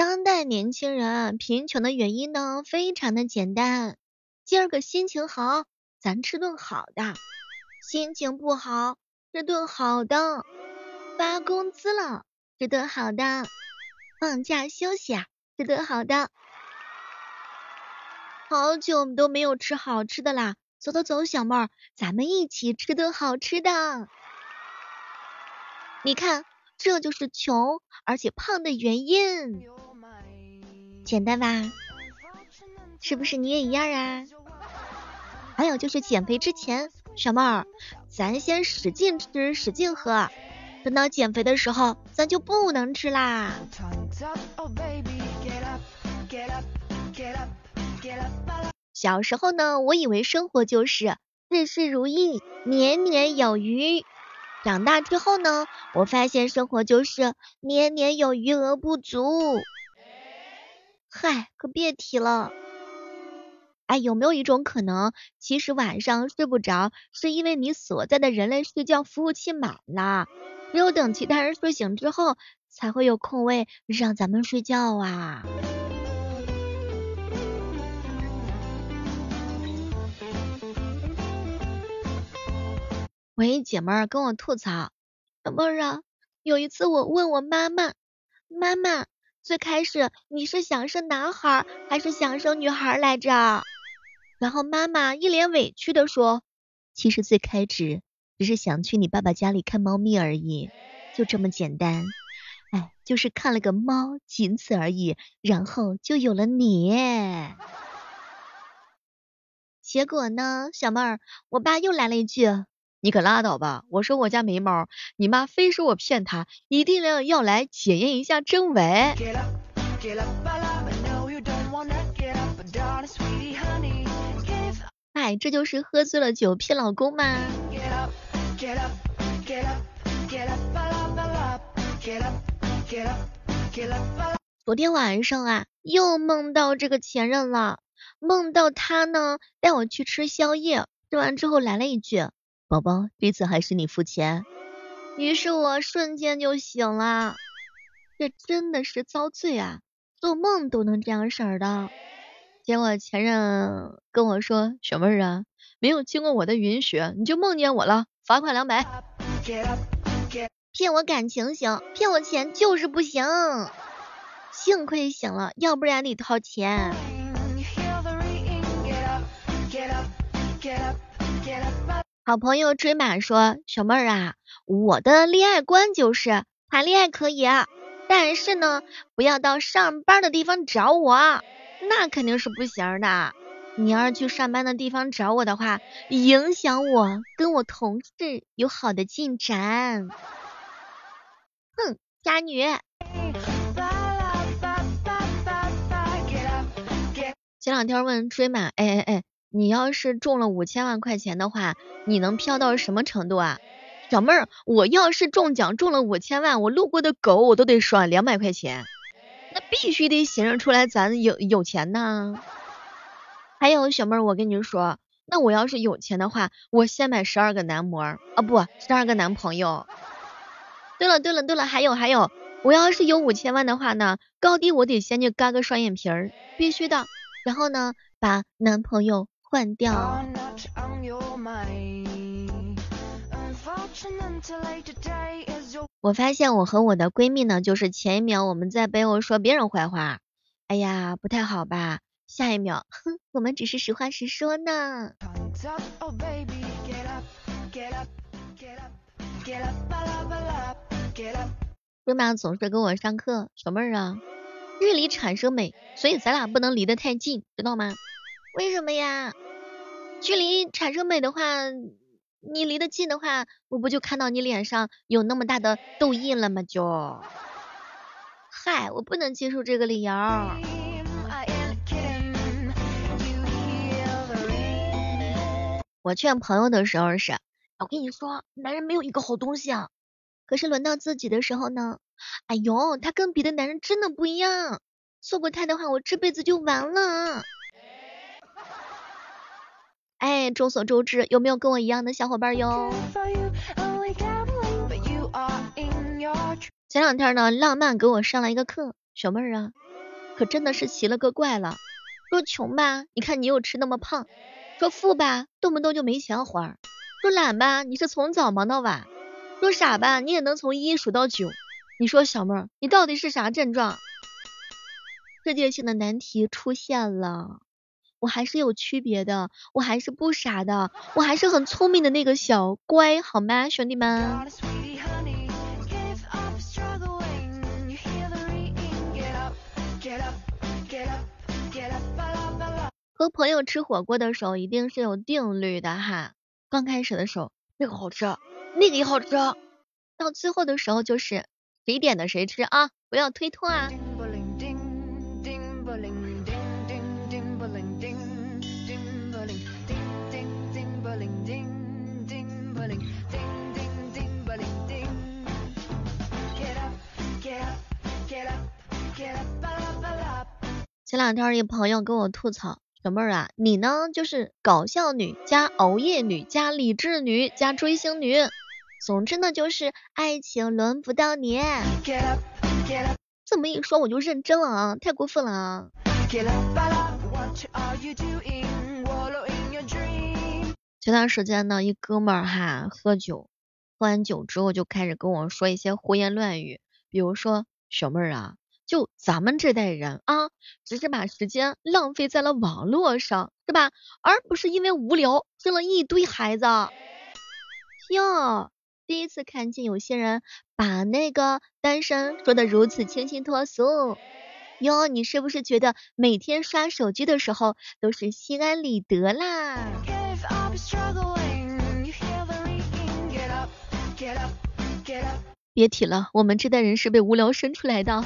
当代年轻人贫穷的原因呢，非常的简单。今儿个心情好，咱吃顿好的；心情不好，吃顿好的。发工资了，吃顿好的；放假休息啊，吃顿好的。好久都没有吃好吃的啦，走走走，小妹儿，咱们一起吃顿好吃的。你看，这就是穷而且胖的原因，简单吧？是不是你也一样啊？还有就是减肥之前，小妹儿，咱先使劲吃，使劲喝，等到减肥的时候，咱就不能吃啦。小时候呢，我以为生活就是事事如意，年年有余。长大之后呢，我发现生活就是年年有余额不足。嗨，可别提了。哎，有没有一种可能，其实晚上睡不着，是因为你所在的人类睡觉服务器满了，只有等其他人睡醒之后，才会有空位让咱们睡觉啊？我一姐妹儿跟我吐槽，小妹儿啊，有一次我问我妈妈，妈妈，最开始你是想生男孩还是想生女孩来着？然后妈妈一脸委屈的说，其实最开始只是想去你爸爸家里看猫咪而已，就这么简单，哎，就是看了个猫，仅此而已，然后就有了你。结果呢，小妹儿，我爸又来了一句。你可拉倒吧！我说我家没猫，你妈非说我骗她，一定要要来检验一下真伪。哎，这就是喝醉了酒骗老公吗？昨天晚上啊，又梦到这个前任了，梦到他呢带我去吃宵夜，吃完之后来了一句。宝宝，这次还是你付钱。于是我瞬间就醒了，这真的是遭罪啊！做梦都能这样式儿的。结果前任跟我说：“小妹儿啊，没有经过我的允许，你就梦见我了，罚款两百。”骗我感情行，骗我钱就是不行。幸亏醒了，要不然得掏钱。Get up, get up, get up, get up. 好朋友追马说：“小妹儿啊，我的恋爱观就是谈恋爱可以，但是呢，不要到上班的地方找我，那肯定是不行的。你要是去上班的地方找我的话，影响我跟我同事有好的进展。哼，渣女。前两天问追马，哎哎哎。”你要是中了五千万块钱的话，你能飘到什么程度啊？小妹儿，我要是中奖中了五千万，我路过的狗我都得刷两百块钱，那必须得显示出来咱有有钱呐。还有小妹儿，我跟你说，那我要是有钱的话，我先买十二个男模啊，不，十二个男朋友。对了对了对了，还有还有，我要是有五千万的话呢，高低我得先去割个双眼皮儿，必须的。然后呢，把男朋友。换掉。我发现我和我的闺蜜呢，就是前一秒我们在背后说别人坏话，哎呀不太好吧？下一秒，哼，我们只是实话实说呢。瑞妈总是跟我上课，小妹儿啊，日里产生美，所以咱俩不能离得太近，知道吗？为什么呀？距离产生美的话，你离得近的话，我不就看到你脸上有那么大的痘印了吗？就，嗨，我不能接受这个理由。我劝朋友的时候是，我跟你说，男人没有一个好东西啊。可是轮到自己的时候呢，哎呦，他跟别的男人真的不一样，错过他的话，我这辈子就完了。众所周知，有没有跟我一样的小伙伴哟？前两天呢，浪漫给我上了一个课，小妹儿啊，可真的是奇了个怪了。说穷吧，你看你又吃那么胖；说富吧，动不动就没钱花；说懒吧，你是从早忙到晚；说傻吧，你也能从一数到九。你说小妹儿，你到底是啥症状？世界性的难题出现了，我还是有区别的，我还是不傻的，我还是很聪明的那个小乖，好吗，兄弟们？和朋友吃火锅的时候，一定是有定律的哈。刚开始的时候，那个好吃，那个也好吃，到最后的时候就是谁点的谁吃啊，不要推脱啊。前两天一朋友跟我吐槽。小妹儿啊，你呢就是搞笑女加熬夜女加理智女加追星女，总之呢就是爱情轮不到你。这么一说我就认真了啊，太过分了啊！前段时间呢，一哥们儿哈喝酒，喝完酒之后就开始跟我说一些胡言乱语，比如说小妹儿啊。就咱们这代人啊，只是把时间浪费在了网络上，是吧？而不是因为无聊生了一堆孩子。哟，第一次看见有些人把那个单身说的如此清新脱俗。哟，你是不是觉得每天刷手机的时候都是心安理得啦？别提了，我们这代人是被无聊生出来的。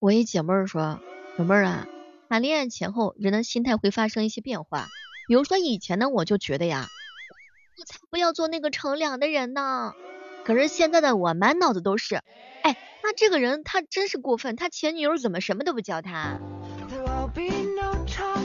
我一姐妹儿说，小妹儿啊，谈恋爱前后人的心态会发生一些变化。比如说以前呢，我就觉得呀，我才不要做那个乘凉的人呢。可是现在的我满脑子都是，哎，那这个人他真是过分，他前女友怎么什么都不教他？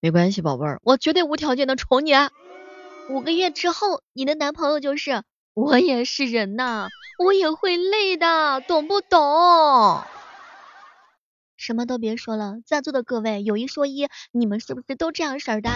没关系，宝贝儿，我绝对无条件的宠你。五个月之后，你的男朋友就是，我也是人呐，我也会累的，懂不懂？什么都别说了，在座的各位，有一说一，你们是不是都这样式儿的？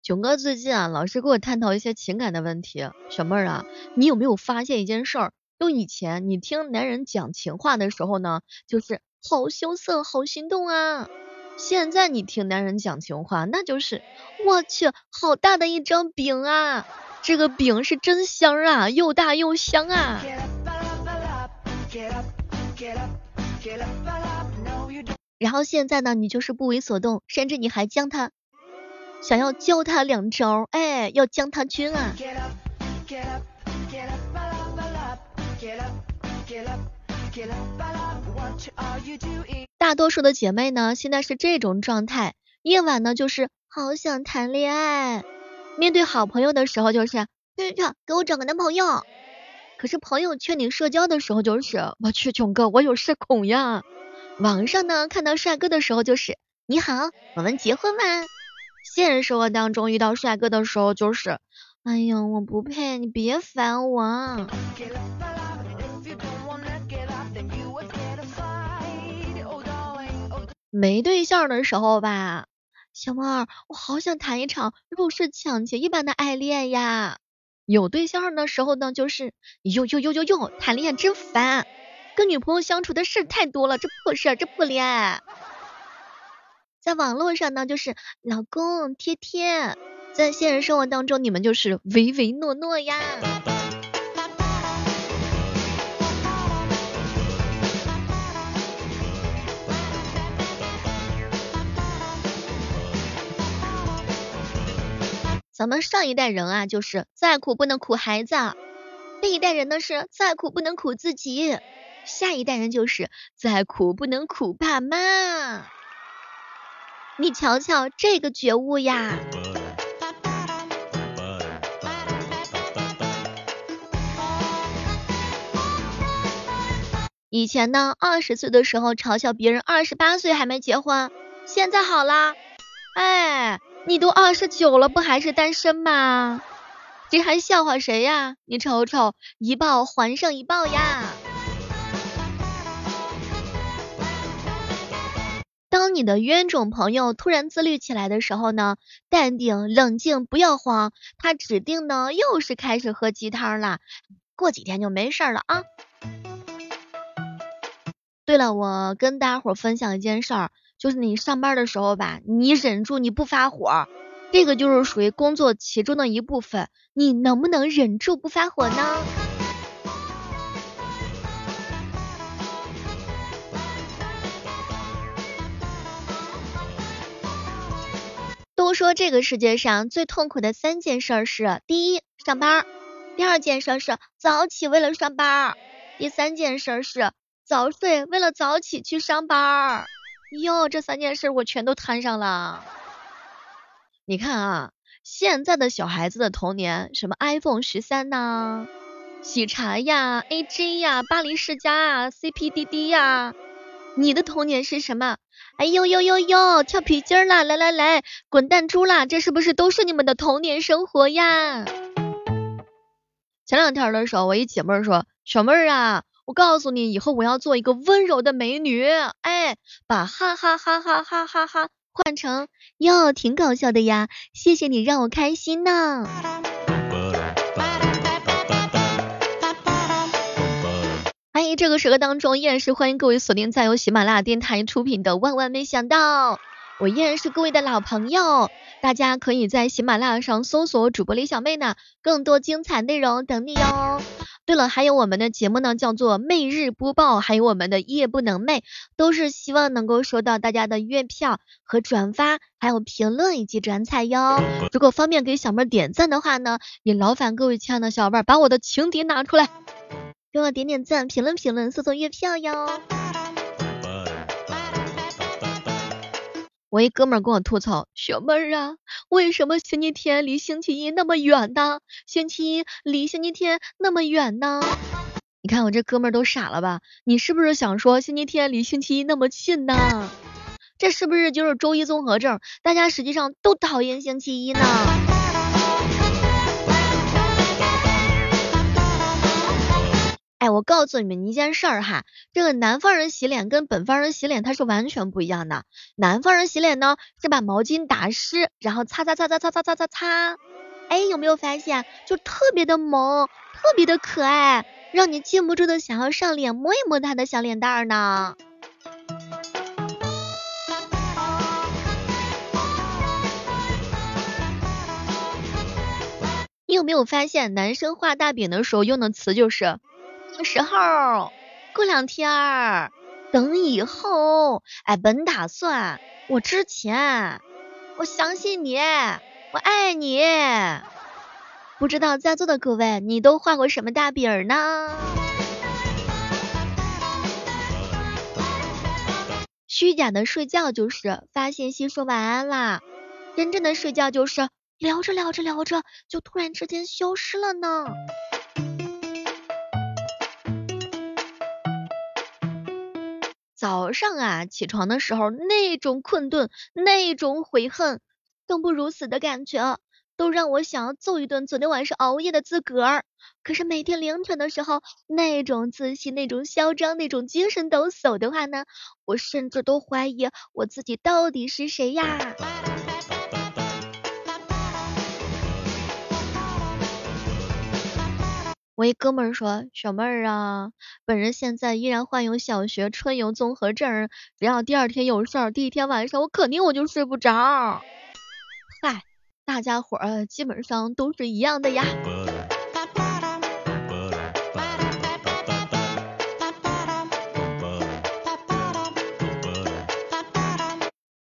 囧哥最近啊，老是跟我探讨一些情感的问题。小妹儿啊，你有没有发现一件事儿？就以前你听男人讲情话的时候呢，就是。好羞涩，好心动啊！现在你听男人讲情话，那就是我去，好大的一张饼啊！这个饼是真香啊，又大又香啊！然后现在呢，你就是不为所动，甚至你还将他想要教他两招，哎，要将他军啊！大多数的姐妹呢，现在是这种状态，夜晚呢就是好想谈恋爱，面对好朋友的时候就是，去去给我找个男朋友。可是朋友劝你社交的时候就是，我去囧哥，我有社恐呀。网上呢看到帅哥的时候就是，你好，我们结婚吧？现实生活当中遇到帅哥的时候就是，哎呀，我不配，你别烦我。没对象的时候吧，小妹儿，我好想谈一场入室抢劫一般的爱恋呀。有对象的时候呢，就是哟哟哟哟哟，谈恋爱真烦，跟女朋友相处的事太多了，这破事儿，这破恋爱。在网络上呢，就是老公贴贴；在现实生活当中，你们就是唯唯诺诺呀。咱们上一代人啊，就是再苦不能苦孩子；这一代人呢是再苦不能苦自己；下一代人就是再苦不能苦爸妈。你瞧瞧这个觉悟呀！以前呢，二十岁的时候嘲笑别人二十八岁还没结婚，现在好啦，哎，你都二十九了，不还是单身吗？这还笑话谁呀？你瞅瞅，一报还上一报呀！当你的冤种朋友突然自律起来的时候呢，淡定冷静，不要慌，他指定呢又是开始喝鸡汤了，过几天就没事了啊。对了，我跟大家伙分享一件事儿，就是你上班的时候吧，你忍住你不发火，这个就是属于工作其中的一部分。你能不能忍住不发火呢？都说这个世界上最痛苦的三件事是：第一，上班；第二件事是早起为了上班；第三件事是。早睡，为了早起去上班。哟，这三件事我全都摊上了。你看啊，现在的小孩子的童年，什么 iPhone 十三呐，喜茶呀，AJ 呀，巴黎世家啊，CPDD 呀。你的童年是什么？哎呦呦呦呦，跳皮筋啦，来来来，滚弹珠啦，这是不是都是你们的童年生活呀？前两天的时候，我一姐妹说，小妹儿啊。我告诉你，以后我要做一个温柔的美女，哎，把哈哈哈哈哈哈哈换成哟，挺搞笑的呀，谢谢你让我开心呢。欢迎这个时刻当中，依然是欢迎各位锁定在由喜马拉雅电台出品的《万万没想到》，我依然是各位的老朋友，大家可以在喜马拉雅上搜索主播李小妹呢，更多精彩内容等你哟。对了，还有我们的节目呢，叫做媚日播报，还有我们的夜不能寐，都是希望能够收到大家的月票和转发，还有评论以及转采哟。如果方便给小妹点赞的话呢，也劳烦各位亲爱的小伙伴把我的情敌拿出来，给我点点赞，评论评论，送送月票哟。我一哥们儿跟我吐槽，小妹儿啊，为什么星期天离星期一那么远呢？星期一离星期天那么远呢？你看我这哥们儿都傻了吧？你是不是想说星期天离星期一那么近呢？这是不是就是周一综合症？大家实际上都讨厌星期一呢？我告诉你们一件事儿哈，这个南方人洗脸跟北方人洗脸它是完全不一样的。南方人洗脸呢是把毛巾打湿，然后擦擦擦擦擦擦擦擦擦。哎，有没有发现就特别的萌，特别的可爱，让你禁不住的想要上脸摸一摸他的小脸蛋儿呢？你有没有发现男生画大饼的时候用的词就是？时候，过两天儿，等以后，哎，本打算，我之前，我相信你，我爱你。不知道在座的各位，你都画过什么大饼呢？虚假的睡觉就是发信息说晚安啦，真正的睡觉就是聊着聊着聊着就突然之间消失了呢。早上啊，起床的时候那种困顿，那种悔恨，生不如死的感觉，都让我想要揍一顿昨天晚上熬夜的自个儿。可是每天凌晨的时候，那种自信，那种嚣张，那种精神抖擞的话呢，我甚至都怀疑我自己到底是谁呀。我一哥们儿说，小妹儿啊，本人现在依然患有小学春游综合症，只要第二天有事儿，第一天晚上我肯定我就睡不着。嗨，大家伙儿基本上都是一样的呀。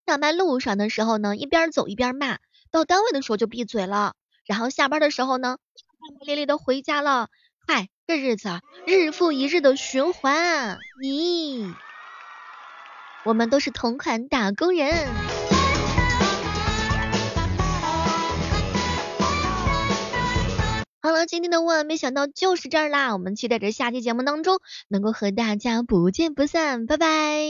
上班路上的时候呢，一边走一边骂，到单位的时候就闭嘴了。然后下班的时候呢，骂骂咧咧的回家了。嗨，这日子啊，日复一日的循环。咦，我们都是同款打工人。好了，今天的万万没想到就是这儿啦，我们期待着下期节目当中能够和大家不见不散，拜拜。